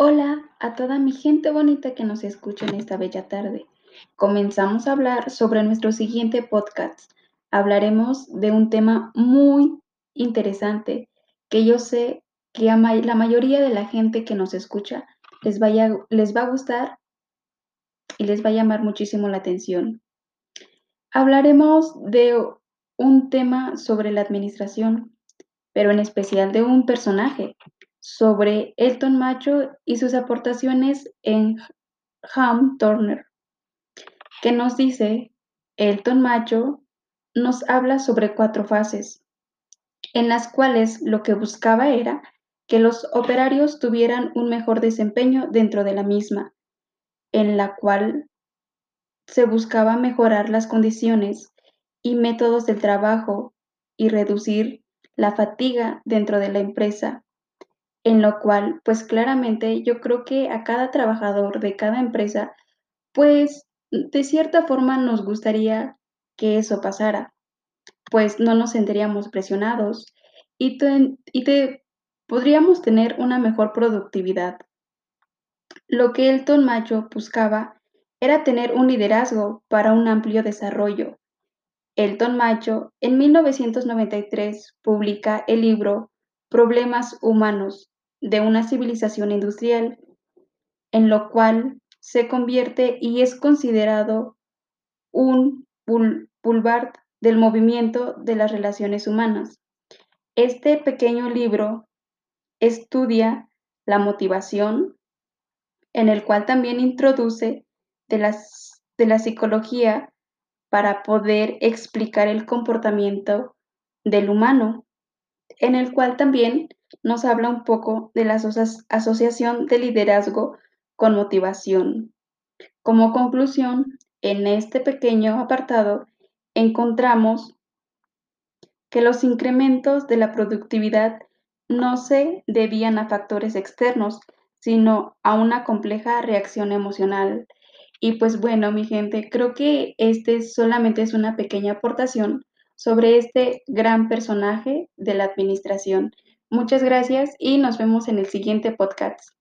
Hola a toda mi gente bonita que nos escucha en esta bella tarde. Comenzamos a hablar sobre nuestro siguiente podcast. Hablaremos de un tema muy interesante que yo sé que a la mayoría de la gente que nos escucha les, vaya, les va a gustar y les va a llamar muchísimo la atención. Hablaremos de un tema sobre la administración, pero en especial de un personaje sobre Elton Macho y sus aportaciones en Ham Turner, que nos dice, Elton Macho nos habla sobre cuatro fases, en las cuales lo que buscaba era que los operarios tuvieran un mejor desempeño dentro de la misma, en la cual se buscaba mejorar las condiciones y métodos del trabajo y reducir la fatiga dentro de la empresa en lo cual, pues claramente yo creo que a cada trabajador de cada empresa, pues de cierta forma nos gustaría que eso pasara, pues no nos sentiríamos presionados y, y te, podríamos tener una mejor productividad. Lo que Elton Macho buscaba era tener un liderazgo para un amplio desarrollo. Elton Macho en 1993 publica el libro Problemas Humanos de una civilización industrial, en lo cual se convierte y es considerado un pulvar del movimiento de las relaciones humanas. Este pequeño libro estudia la motivación, en el cual también introduce de, las, de la psicología para poder explicar el comportamiento del humano, en el cual también nos habla un poco de la asociación de liderazgo con motivación. Como conclusión, en este pequeño apartado encontramos que los incrementos de la productividad no se debían a factores externos, sino a una compleja reacción emocional. Y pues bueno, mi gente, creo que este solamente es una pequeña aportación sobre este gran personaje de la administración. Muchas gracias y nos vemos en el siguiente podcast.